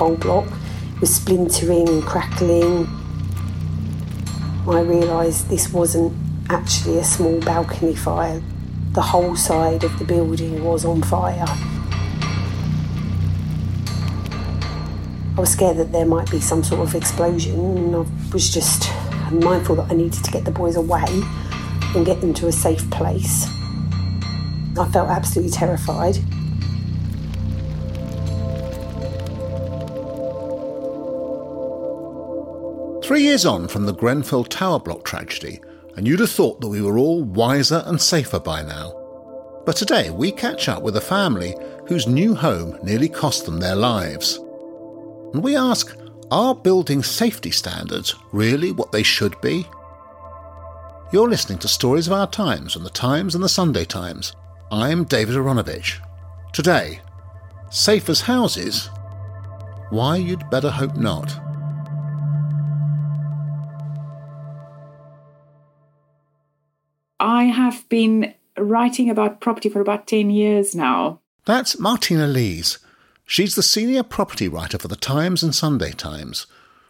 whole block was splintering and crackling. I realised this wasn't actually a small balcony fire. The whole side of the building was on fire. I was scared that there might be some sort of explosion, and I was just mindful that I needed to get the boys away and get them to a safe place. I felt absolutely terrified. Three years on from the Grenfell Tower block tragedy, and you'd have thought that we were all wiser and safer by now. But today we catch up with a family whose new home nearly cost them their lives. And we ask are building safety standards really what they should be? You're listening to Stories of Our Times on the Times and the Sunday Times. I'm David Aaronovitch. Today, safe as houses? Why you'd better hope not. Have been writing about property for about 10 years now. That's Martina Lees. She's the senior property writer for the Times and Sunday Times.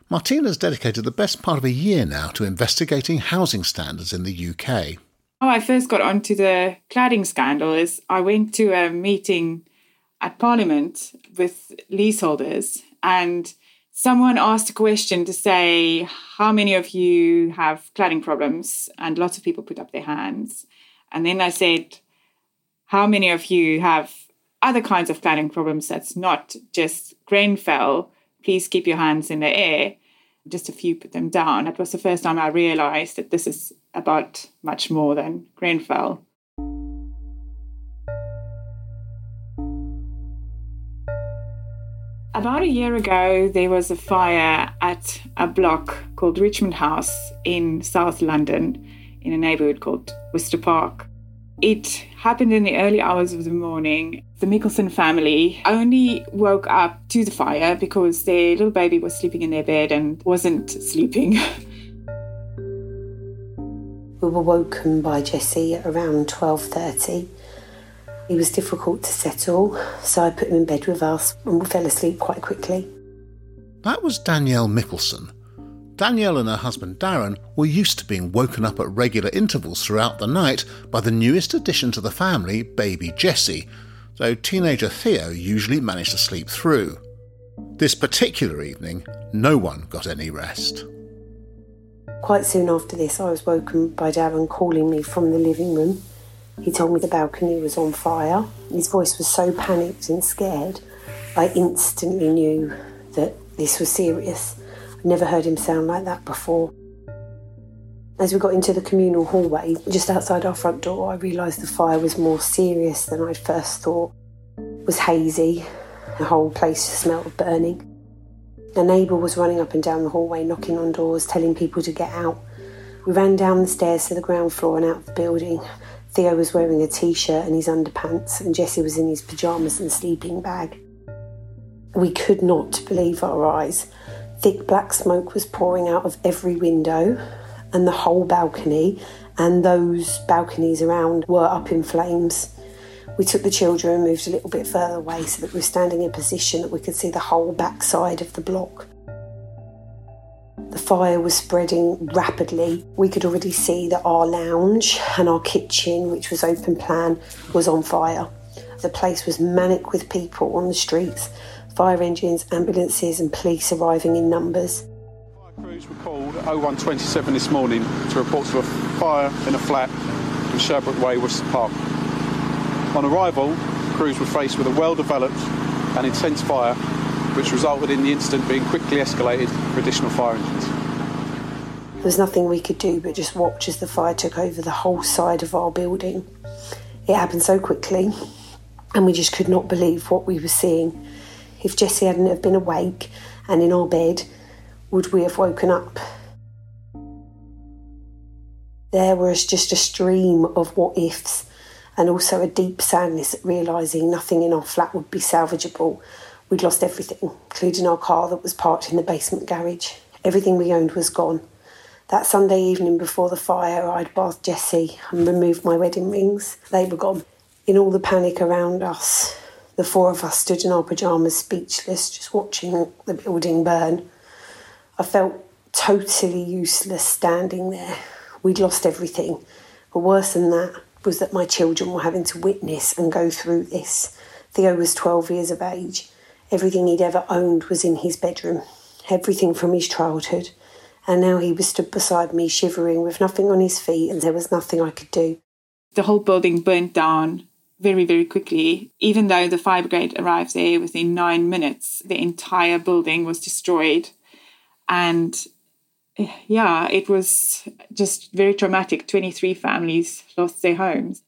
Martina's dedicated the best part of a year now to investigating housing standards in the UK. How I first got onto the cladding scandal is I went to a meeting at Parliament with leaseholders and someone asked a question to say, How many of you have cladding problems? And lots of people put up their hands. And then I said, How many of you have other kinds of cladding problems that's not just Grenfell? Please keep your hands in the air. Just a few put them down. That was the first time I realized that this is about much more than Grenfell. About a year ago, there was a fire at a block called Richmond House in South London in a neighbourhood called Worcester Park. It happened in the early hours of the morning. The Mickelson family only woke up to the fire because their little baby was sleeping in their bed and wasn't sleeping. We were woken by Jesse around 12:30 he was difficult to settle, so I put him in bed with us and we fell asleep quite quickly. That was Danielle Mickelson. Danielle and her husband Darren were used to being woken up at regular intervals throughout the night by the newest addition to the family, baby Jessie, though teenager Theo usually managed to sleep through. This particular evening, no one got any rest. Quite soon after this, I was woken by Darren calling me from the living room. He told me the balcony was on fire. His voice was so panicked and scared, I instantly knew that this was serious. I'd never heard him sound like that before. As we got into the communal hallway, just outside our front door, I realised the fire was more serious than I'd first thought. It was hazy, the whole place smelled of burning. A neighbour was running up and down the hallway, knocking on doors, telling people to get out. We ran down the stairs to the ground floor and out of the building. Theo was wearing a t shirt and his underpants, and Jesse was in his pyjamas and sleeping bag. We could not believe our eyes. Thick black smoke was pouring out of every window, and the whole balcony and those balconies around were up in flames. We took the children and moved a little bit further away so that we were standing in a position that we could see the whole backside of the block. The fire was spreading rapidly. We could already see that our lounge and our kitchen, which was open plan, was on fire. The place was manic with people on the streets, fire engines, ambulances, and police arriving in numbers. Fire crews were called at 0127 this morning to reports of a fire in a flat in Sherbrooke Way, Worcester Park. On arrival, crews were faced with a well developed and intense fire which resulted in the incident being quickly escalated for additional fire engines. There was nothing we could do but just watch as the fire took over the whole side of our building. It happened so quickly, and we just could not believe what we were seeing. If Jessie hadn't have been awake and in our bed, would we have woken up? There was just a stream of what ifs and also a deep sadness at realising nothing in our flat would be salvageable We'd lost everything, including our car that was parked in the basement garage. Everything we owned was gone. That Sunday evening before the fire, I'd bathed Jessie and removed my wedding rings. They were gone. In all the panic around us, the four of us stood in our pyjamas, speechless, just watching the building burn. I felt totally useless standing there. We'd lost everything. But worse than that was that my children were having to witness and go through this. Theo was 12 years of age. Everything he'd ever owned was in his bedroom, everything from his childhood. And now he was stood beside me, shivering with nothing on his feet, and there was nothing I could do. The whole building burnt down very, very quickly. Even though the fire brigade arrived there within nine minutes, the entire building was destroyed. And yeah, it was just very traumatic. 23 families lost their homes.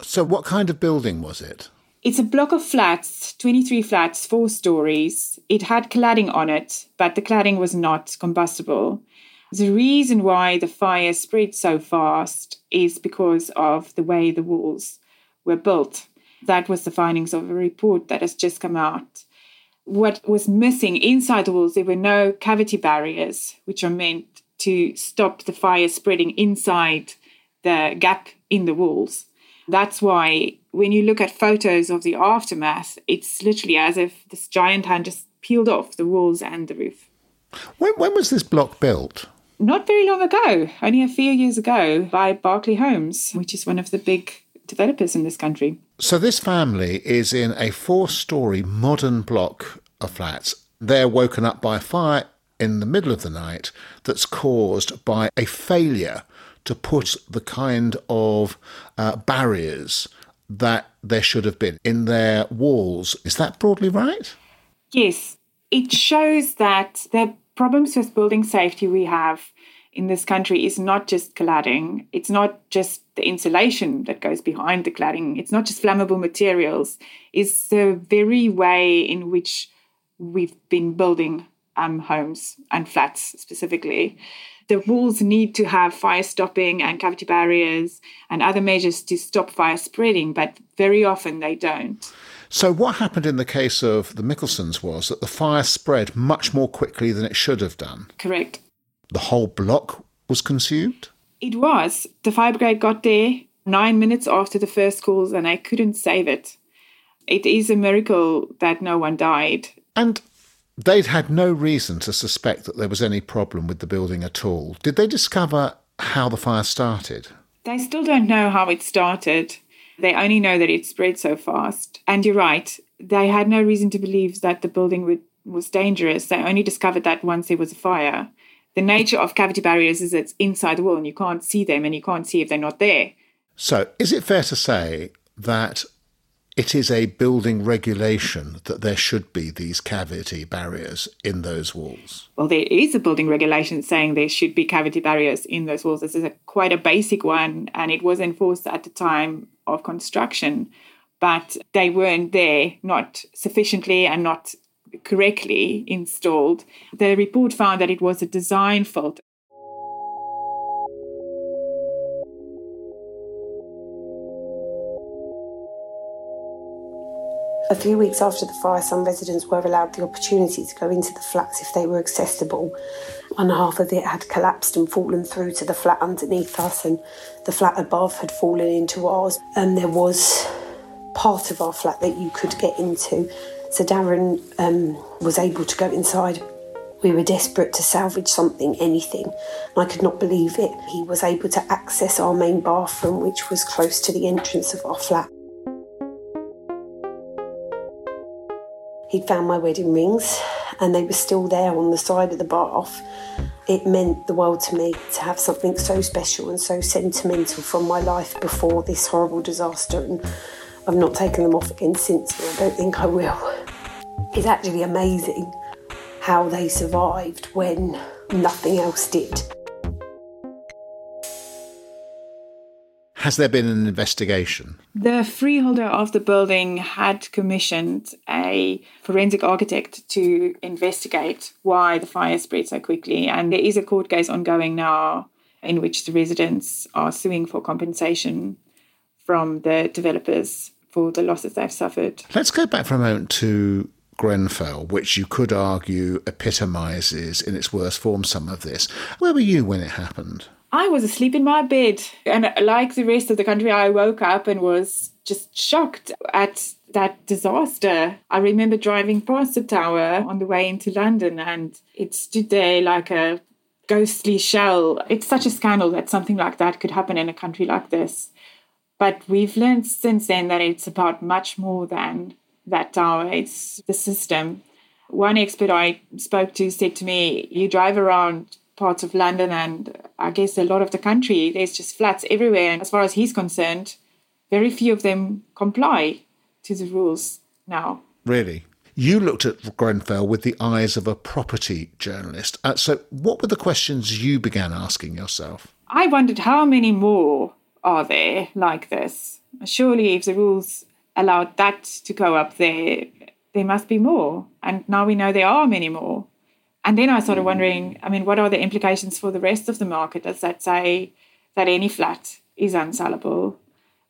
So, what kind of building was it? It's a block of flats, 23 flats, four stories. It had cladding on it, but the cladding was not combustible. The reason why the fire spread so fast is because of the way the walls were built. That was the findings of a report that has just come out. What was missing inside the walls, there were no cavity barriers, which are meant to stop the fire spreading inside the gap in the walls. That's why when you look at photos of the aftermath, it's literally as if this giant hand just peeled off the walls and the roof. When, when was this block built? Not very long ago, only a few years ago, by Berkeley Homes, which is one of the big developers in this country. So, this family is in a four story modern block of flats. They're woken up by a fire in the middle of the night that's caused by a failure to put the kind of uh, barriers that there should have been in their walls. Is that broadly right? Yes. It shows that the problems with building safety we have in this country is not just cladding, it's not just the insulation that goes behind the cladding, it's not just flammable materials, it's the very way in which we've been building um, homes and flats specifically the walls need to have fire stopping and cavity barriers and other measures to stop fire spreading, but very often they don't. So, what happened in the case of the Mickelsons was that the fire spread much more quickly than it should have done. Correct. The whole block was consumed? It was. The fire brigade got there nine minutes after the first calls and they couldn't save it. It is a miracle that no one died. And They'd had no reason to suspect that there was any problem with the building at all. Did they discover how the fire started? They still don't know how it started. They only know that it spread so fast. And you're right, they had no reason to believe that the building would, was dangerous. They only discovered that once there was a fire. The nature of cavity barriers is it's inside the wall and you can't see them and you can't see if they're not there. So, is it fair to say that it is a building regulation that there should be these cavity barriers in those walls. Well, there is a building regulation saying there should be cavity barriers in those walls. This is a, quite a basic one, and it was enforced at the time of construction, but they weren't there, not sufficiently and not correctly installed. The report found that it was a design fault. A few weeks after the fire, some residents were allowed the opportunity to go into the flats if they were accessible. One half of it had collapsed and fallen through to the flat underneath us, and the flat above had fallen into ours. And there was part of our flat that you could get into. So Darren um, was able to go inside. We were desperate to salvage something, anything. I could not believe it. He was able to access our main bathroom, which was close to the entrance of our flat. He'd found my wedding rings and they were still there on the side of the bath. It meant the world to me to have something so special and so sentimental from my life before this horrible disaster. And I've not taken them off again since, I don't think I will. It's actually amazing how they survived when nothing else did. Has there been an investigation? The freeholder of the building had commissioned a forensic architect to investigate why the fire spread so quickly. And there is a court case ongoing now in which the residents are suing for compensation from the developers for the losses they've suffered. Let's go back for a moment to Grenfell, which you could argue epitomises in its worst form some of this. Where were you when it happened? I was asleep in my bed. And like the rest of the country, I woke up and was just shocked at that disaster. I remember driving past the tower on the way into London and it stood there like a ghostly shell. It's such a scandal that something like that could happen in a country like this. But we've learned since then that it's about much more than that tower, it's the system. One expert I spoke to said to me, You drive around parts of London and I guess a lot of the country, there's just flats everywhere. And as far as he's concerned, very few of them comply to the rules now. Really? You looked at Grenfell with the eyes of a property journalist. Uh, so, what were the questions you began asking yourself? I wondered how many more are there like this? Surely, if the rules allowed that to go up there, there must be more. And now we know there are many more. And then I started wondering I mean, what are the implications for the rest of the market? Does that say that any flat is unsellable?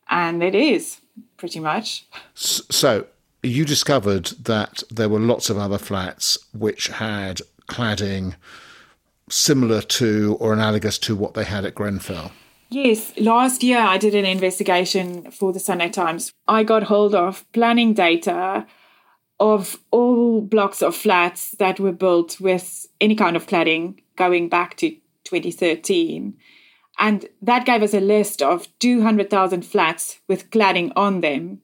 And it is, pretty much. So you discovered that there were lots of other flats which had cladding similar to or analogous to what they had at Grenfell. Yes, last year I did an investigation for the Sunday Times. I got hold of planning data of all blocks of flats that were built with any kind of cladding going back to 2013. And that gave us a list of 200,000 flats with cladding on them.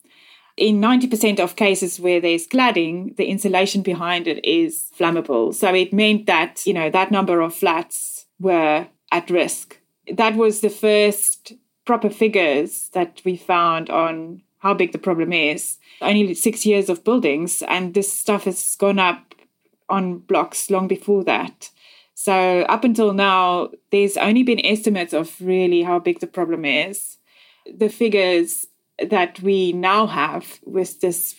In 90% of cases where there's cladding, the insulation behind it is flammable. So it meant that, you know, that number of flats were at risk. That was the first proper figures that we found on how big the problem is. Only six years of buildings, and this stuff has gone up on blocks long before that. So, up until now, there's only been estimates of really how big the problem is. The figures that we now have with this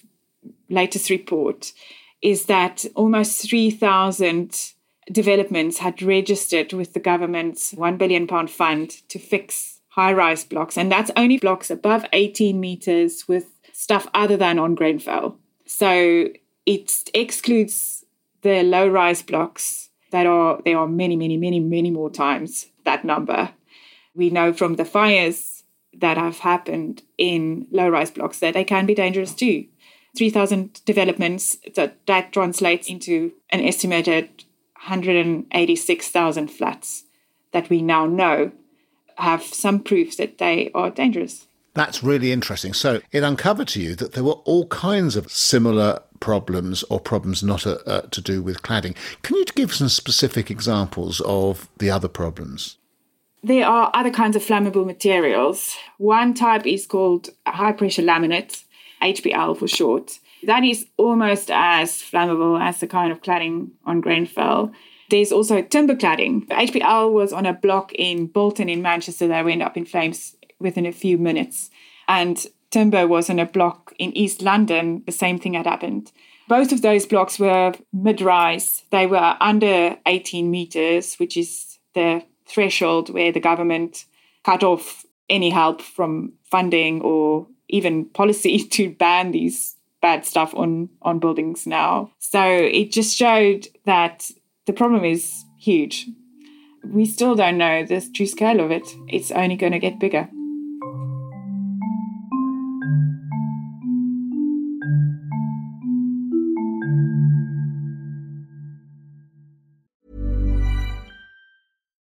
latest report is that almost 3,000 developments had registered with the government's £1 billion fund to fix high rise blocks, and that's only blocks above 18 meters with stuff other than on Grenfell. So it excludes the low rise blocks that are there are many, many, many, many more times that number. We know from the fires that have happened in low rise blocks that they can be dangerous too. 3,000 developments, that, that translates into an estimated 186,000 flats that we now know have some proof that they are dangerous. That's really interesting. So it uncovered to you that there were all kinds of similar problems or problems not uh, uh, to do with cladding. Can you give some specific examples of the other problems? There are other kinds of flammable materials. One type is called high pressure laminate, HPL for short. That is almost as flammable as the kind of cladding on Grenfell. There's also timber cladding. The HPL was on a block in Bolton in Manchester that went up in flames within a few minutes. And timber was on a block in East London. The same thing had happened. Both of those blocks were mid rise. They were under 18 meters, which is the threshold where the government cut off any help from funding or even policy to ban these bad stuff on on buildings now. So it just showed that the problem is huge. We still don't know the true scale of it. It's only going to get bigger.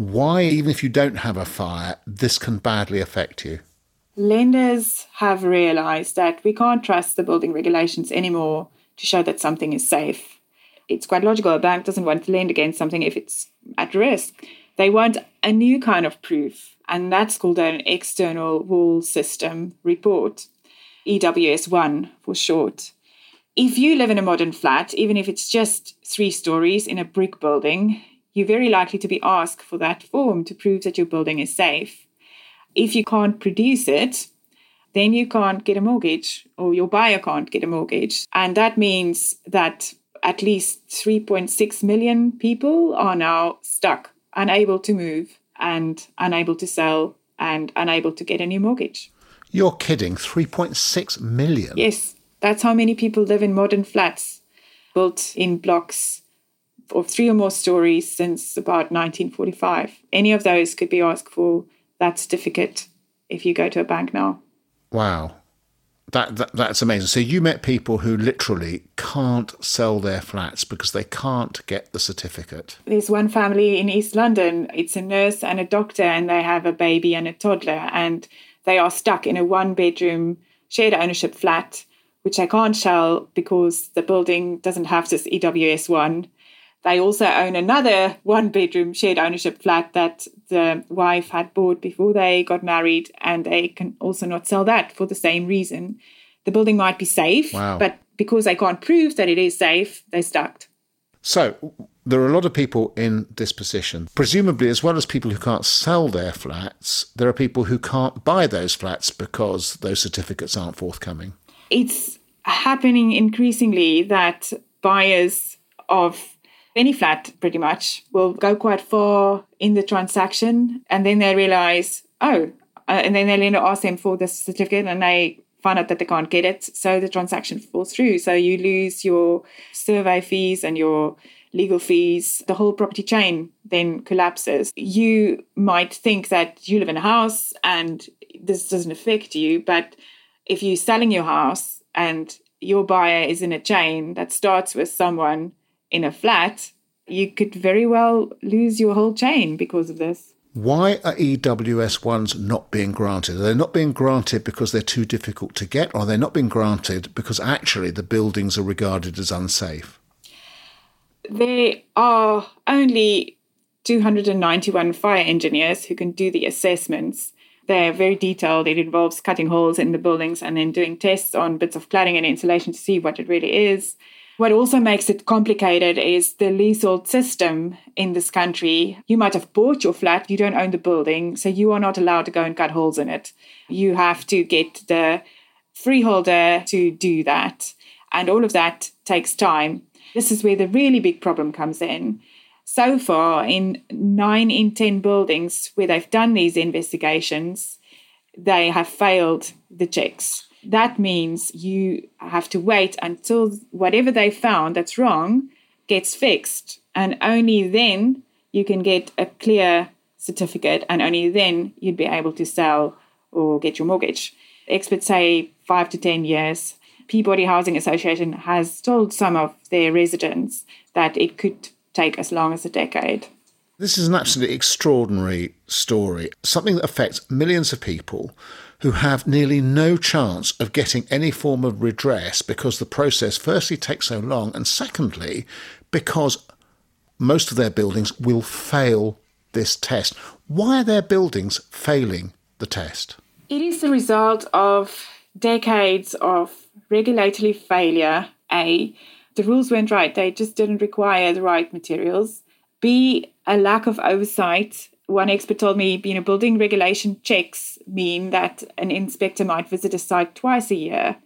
Why, even if you don't have a fire, this can badly affect you? Lenders have realized that we can't trust the building regulations anymore to show that something is safe. It's quite logical. A bank doesn't want to lend against something if it's at risk. They want a new kind of proof, and that's called an external wall system report, EWS1 for short. If you live in a modern flat, even if it's just three stories in a brick building, you're very likely to be asked for that form to prove that your building is safe. If you can't produce it, then you can't get a mortgage or your buyer can't get a mortgage. And that means that at least 3.6 million people are now stuck, unable to move and unable to sell and unable to get a new mortgage. You're kidding, 3.6 million? Yes, that's how many people live in modern flats built in blocks of three or more stories since about 1945. Any of those could be asked for that certificate if you go to a bank now. Wow. That, that that's amazing. So you met people who literally can't sell their flats because they can't get the certificate. There's one family in East London. It's a nurse and a doctor, and they have a baby and a toddler, and they are stuck in a one bedroom shared ownership flat, which they can't sell because the building doesn't have this EWS one. They also own another one bedroom shared ownership flat that the wife had bought before they got married, and they can also not sell that for the same reason. The building might be safe, Wow. but because they can't prove that it is safe, they're stuck. So there are a lot of people in this position. Presumably, as well as people who can't sell their flats, there are people who can't buy those flats because those certificates aren't forthcoming. it's happening increasingly that buyers of any flat pretty much will go quite far in the transaction and then they realize oh uh, and then the lender asks them for the certificate and they find out that they can't get it so the transaction falls through. So you lose your survey fees and your legal fees. The whole property chain then collapses. You might think that you live in a house and this doesn't affect you but if you're selling your house and your buyer is in a chain that starts with someone in a flat, you could very well lose your whole chain because of this. Why are EWS ones not being granted? Are they not being granted because they're too difficult to get, or are they not being granted because actually the buildings are regarded as unsafe? There are only 291 fire engineers who can do the assessments. They're very detailed. It involves cutting holes in the buildings and then doing tests on bits of cladding and insulation to see what it really is. What also makes it complicated is the leasehold system in this country. You might have bought your flat, you don't own the building, so you are not allowed to go and cut holes in it. You have to get the freeholder to do that. And all of that takes time. This is where the really big problem comes in. So far, in nine in 10 buildings where they've done these investigations, they have failed the checks that means you have to wait until whatever they found that's wrong gets fixed. And only then you can get a clear certificate, and only then you'd be able to sell or get your mortgage. Experts say five to 10 years. Peabody Housing Association has told some of their residents that it could take as long as a decade. This is an absolutely extraordinary story, something that affects millions of people who have nearly no chance of getting any form of redress because the process, firstly, takes so long, and secondly, because most of their buildings will fail this test. Why are their buildings failing the test? It is the result of decades of regulatory failure. A, the rules weren't right, they just didn't require the right materials. B, a lack of oversight one expert told me, you know, building regulation checks mean that an inspector might visit a site twice a year.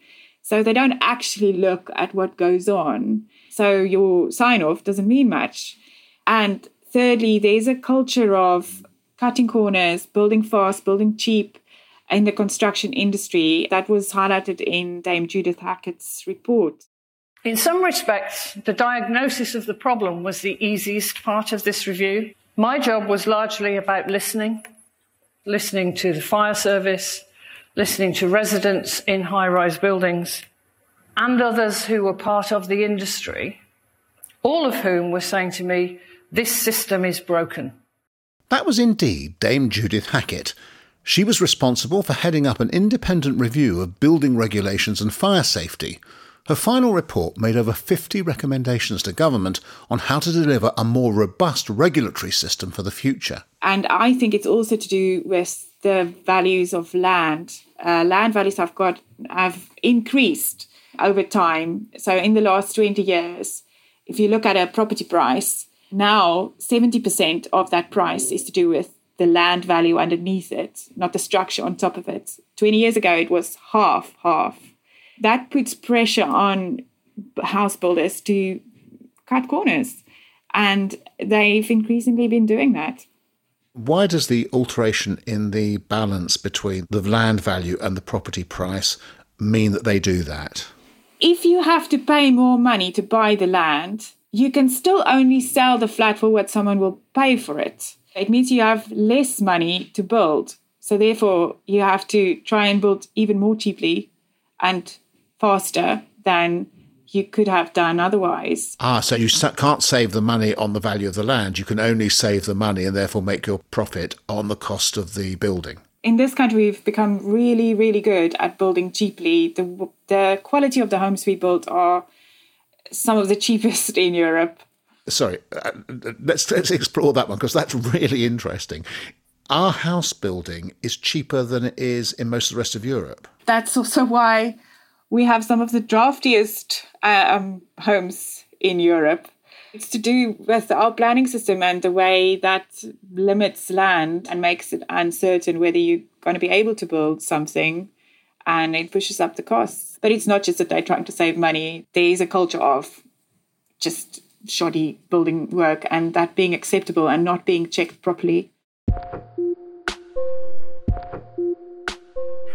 So they don't actually look at what goes on. So your sign off doesn't mean much. And thirdly, there's a culture of cutting corners, building fast, building cheap in the construction industry that was highlighted in Dame Judith Hackitt's report. In some respects, the diagnosis of the problem was the easiest part of this review. My job was largely about listening, listening to the fire service, listening to residents in high rise buildings, and others who were part of the industry, all of whom were saying to me, This system is broken. That was indeed Dame Judith Hackitt. She was responsible for heading up an independent review of building regulations and fire safety her final report made over 50 recommendations to government on how to deliver a more robust regulatory system for the future. And I think it's also to do with the values of land. Uh, land values have got have increased over time. So in the last 20 years, if you look at a property price, now 70% of that price is to do with the land value underneath it, not the structure on top of it. 20 years ago, it was half, half that puts pressure on house builders to cut corners. And they've increasingly been doing that. Why does the alteration in the balance between the land value and the property price mean that they do that? If you have to pay more money to buy the land, you can still only sell the flat for what someone will pay for it. It means you have less money to build. So, therefore, you have to try and build even more cheaply and faster than you could have done otherwise. Ah, so you can't save the money on the value of the land. You can only save the money and therefore make your profit on the cost of the building. In this country, we've become really, really good at building cheaply. The, the quality of the homes we built are some of the cheapest in Europe. Sorry, uh, let's, let's explore that one because that's really interesting. Our house building is cheaper than it is in most of the rest of Europe. That's also why we have some of the draftiest uh, um, homes in Europe. It's to do with our planning system and the way that limits land and makes it uncertain whether you're going to be able to build something and it pushes up the costs. But it's not just that they're trying to save money, there is a culture of just shoddy building work and that being acceptable and not being checked properly.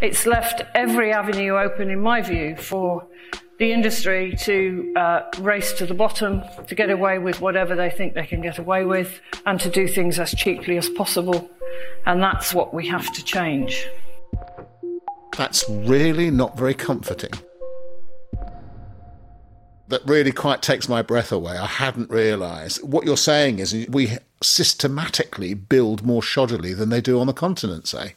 It's left every avenue open, in my view, for the industry to uh, race to the bottom, to get away with whatever they think they can get away with, and to do things as cheaply as possible. And that's what we have to change. That's really not very comforting. That really quite takes my breath away. I hadn't realised. What you're saying is we systematically build more shoddily than they do on the continent, say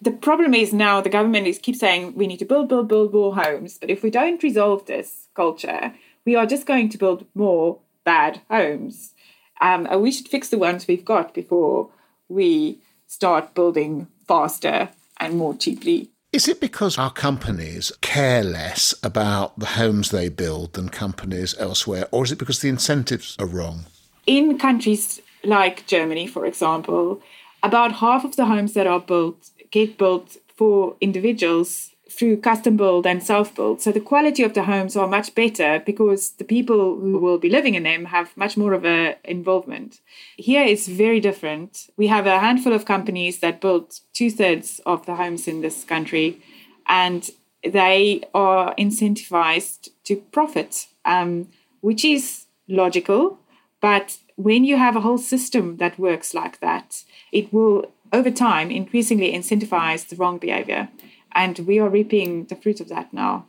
the problem is now the government is keep saying we need to build, build, build more homes. But if we don't resolve this culture, we are just going to build more bad homes. Um, and we should fix the ones we've got before we start building faster and more cheaply. Is it because our companies care less about the homes they build than companies elsewhere, or is it because the incentives are wrong? In countries like Germany, for example, about half of the homes that are built built for individuals through custom build and self build. So the quality of the homes are much better because the people who will be living in them have much more of a involvement. Here it's very different. We have a handful of companies that build two thirds of the homes in this country, and they are incentivized to profit, um, which is logical. But when you have a whole system that works like that, it will over time increasingly incentivize the wrong behavior. And we are reaping the fruit of that now.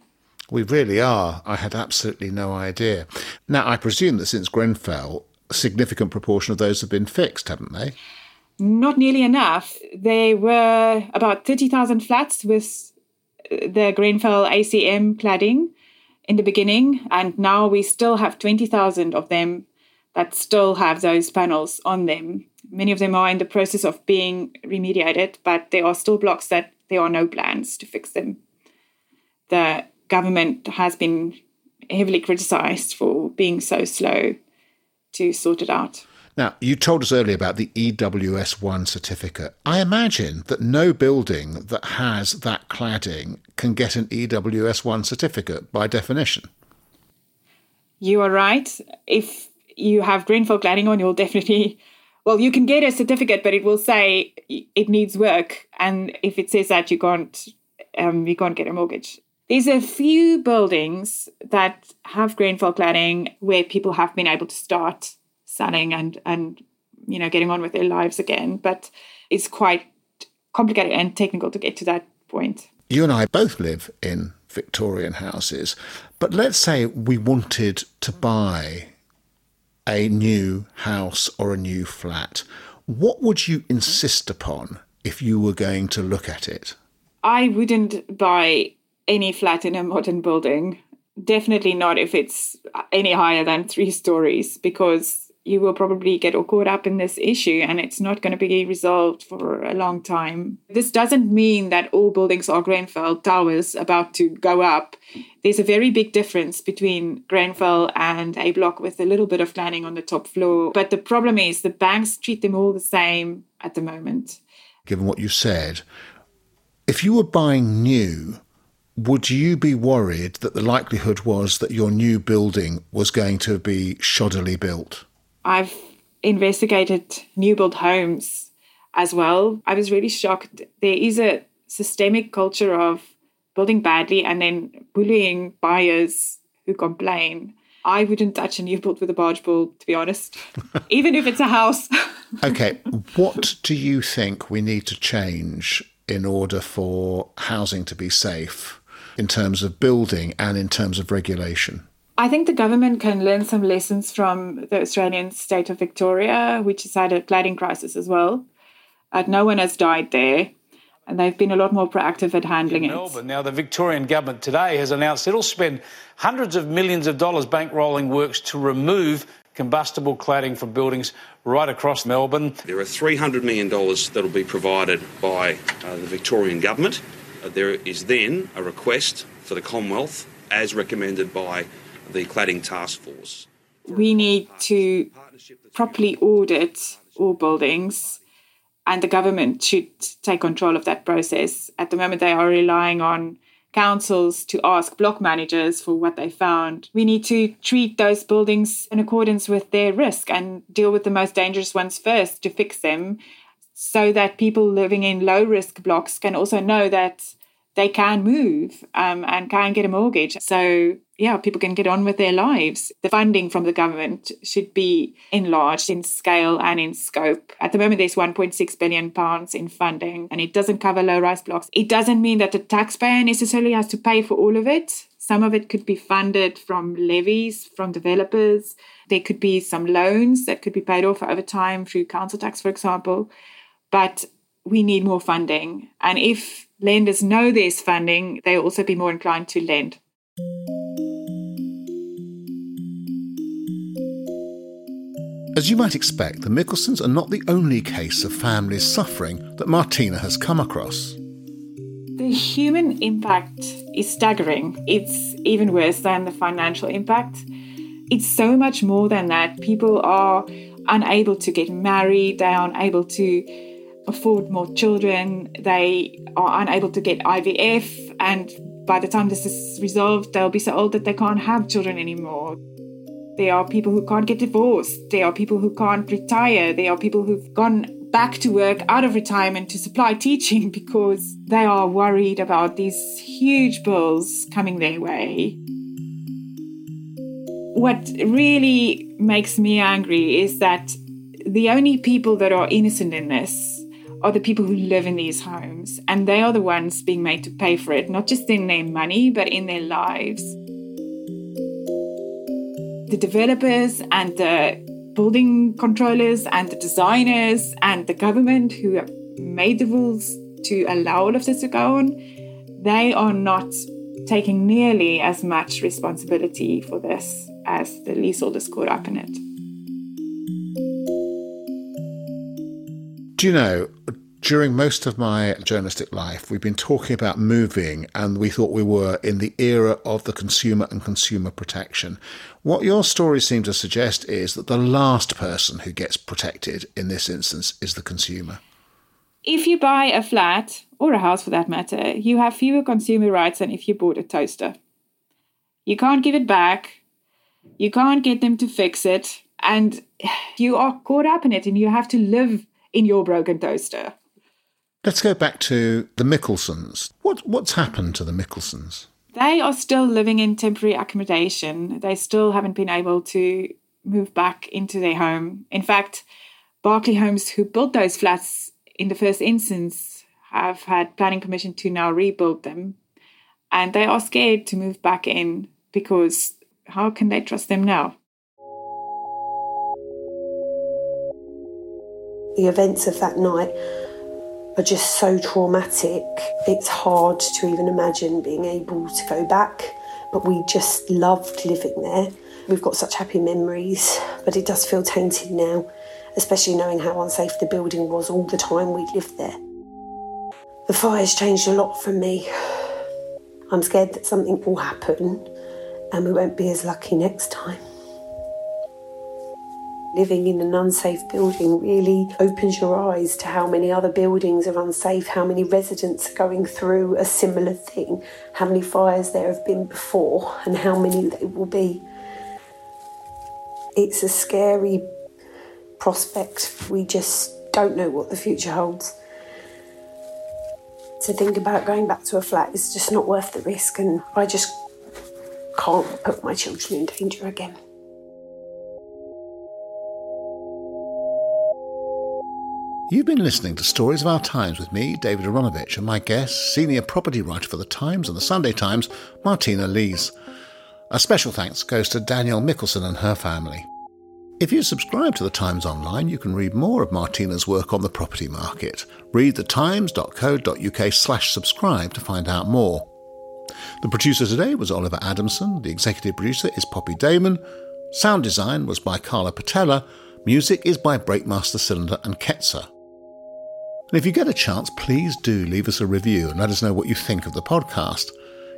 We really are. I had absolutely no idea. Now, I presume that since Grenfell, a significant proportion of those have been fixed, haven't they? Not nearly enough. There were about 30,000 flats with uh, the Grenfell ACM cladding in the beginning, and now we still have 20,000 of them that still have those panels on them. Many of them are in the process of being remediated, but there are still blocks that there are no plans to fix them. The government has been heavily criticised for being so slow to sort it out. Now, you told us earlier about the EWS1 certificate. I imagine that no building that has that cladding can get an EWS1 certificate by definition. You are right. If you have green Grenfell cladding on, you'll definitely well, you can get a certificate, but it will say it needs work, and if it says that, you can't um, you can't get a mortgage. There's a few buildings that have green Grenfell cladding where people have been able to start selling and and you know getting on with their lives again, but it's quite complicated and technical to get to that point. You and I both live in Victorian houses, but let's say we wanted to buy a new house or a new flat, what would you insist upon if you were going to look at it? I wouldn't buy any flat in a modern building. Definitely not if it's any higher than three stories, because you will probably get caught up in this issue and it's not going to be resolved for a long time. This doesn't mean that all buildings are Grenfell towers about to go up. There's a very big difference between Grenfell and a block with a little bit of planning on the top floor. But the problem is the banks treat them all the same at the moment. Given what you said, if you were buying new, would you be worried that the likelihood was that your new building was going to be shoddily built? I've investigated new build homes as well. I was really shocked. There is a systemic culture of building badly and then bullying buyers who complain. I wouldn't touch a new build with a barge pole, to be honest, even if it's a house. okay, what do you think we need to change in order for housing to be safe in terms of building and in terms of regulation? I think the government can learn some lessons from the Australian state of Victoria, which has had a cladding crisis as well. Uh, no one has died there, and they've been a lot more proactive at handling In it. Melbourne. Now, the Victorian government today has announced it'll spend hundreds of millions of dollars bankrolling works to remove combustible cladding from buildings right across Melbourne. There are $300 million that will be provided by uh, the Victorian government. Uh, there is then a request for the Commonwealth, as recommended by the cladding task force. We need to properly audit all buildings, and the government should take control of that process. At the moment, they are relying on councils to ask block managers for what they found. We need to treat those buildings in accordance with their risk and deal with the most dangerous ones first to fix them so that people living in low risk blocks can also know that they can move um, and can get a mortgage. So, yeah, people can get on with their lives. The funding from the government should be enlarged in scale and in scope. At the moment, there's 1.6 billion pounds in funding, and it doesn't cover low-rise blocks. It doesn't mean that the taxpayer necessarily has to pay for all of it. Some of it could be funded from levies from developers. There could be some loans that could be paid off over time through council tax, for example. But we need more funding. And if lenders know there's funding, they'll also be more inclined to lend. As you might expect, the Mickelsons are not the only case of families suffering that Martina has come across. The human impact is staggering. It's even worse than the financial impact. It's so much more than that. People are unable to get married, they are unable to afford more children, they are unable to get IVF, and by the time this is resolved, they'll be so old that they can't have children anymore. There are people who can't get divorced. There are people who can't retire. There are people who've gone back to work out of retirement to supply teaching because they are worried about these huge bills coming their way. What really makes me angry is that the only people that are innocent in this are the people who live in these homes, and they are the ones being made to pay for it, not just in their money, but in their lives. The developers and the building controllers and the designers and the government who have made the rules to allow all of this to go on, they are not taking nearly as much responsibility for this as the leaseholders caught up in it. Do you know, during most of my journalistic life, we've been talking about moving, and we thought we were in the era of the consumer and consumer protection. What your story seems to suggest is that the last person who gets protected in this instance is the consumer. If you buy a flat, or a house for that matter, you have fewer consumer rights than if you bought a toaster. You can't give it back, you can't get them to fix it, and you are caught up in it, and you have to live in your broken toaster. Let's go back to the Mickelsons. What, what's happened to the Mickelsons? They are still living in temporary accommodation. They still haven't been able to move back into their home. In fact, Berkeley Homes, who built those flats in the first instance, have had planning permission to now rebuild them. And they are scared to move back in because how can they trust them now? The events of that night are just so traumatic. It's hard to even imagine being able to go back, but we just loved living there. We've got such happy memories, but it does feel tainted now, especially knowing how unsafe the building was all the time we lived there. The fire's changed a lot for me. I'm scared that something will happen and we won't be as lucky next time living in an unsafe building really opens your eyes to how many other buildings are unsafe, how many residents are going through a similar thing, how many fires there have been before, and how many there will be. It's a scary prospect. We just don't know what the future holds. To think about going back to a flat is just not worth the risk, and I just can't put my children in danger again. You've been listening to Stories of Our Times with me, David Aaronovitch, and my guest, senior property writer for The Times and The Sunday Times, Martina Lees. A special thanks goes to Danielle Mickelson and her family. If you subscribe to The Times online, you can read more of Martina's work on the property market. Read thetimes.co.uk slash subscribe to find out more. The producer today was Oliver Adamson. The executive producer is Poppy Damon. Sound design was by Carla Patella. Music is by Breakmaster Cylinder and Ketzer. And if you get a chance, please do leave us a review and let us know what you think of the podcast.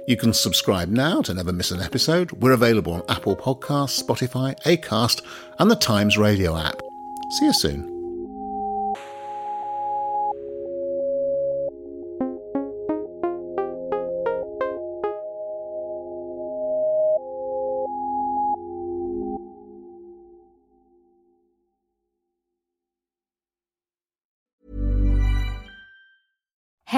You can subscribe now to never miss an episode. We're available on Apple Podcasts, Spotify, Acast, and the Times Radio app. See you soon.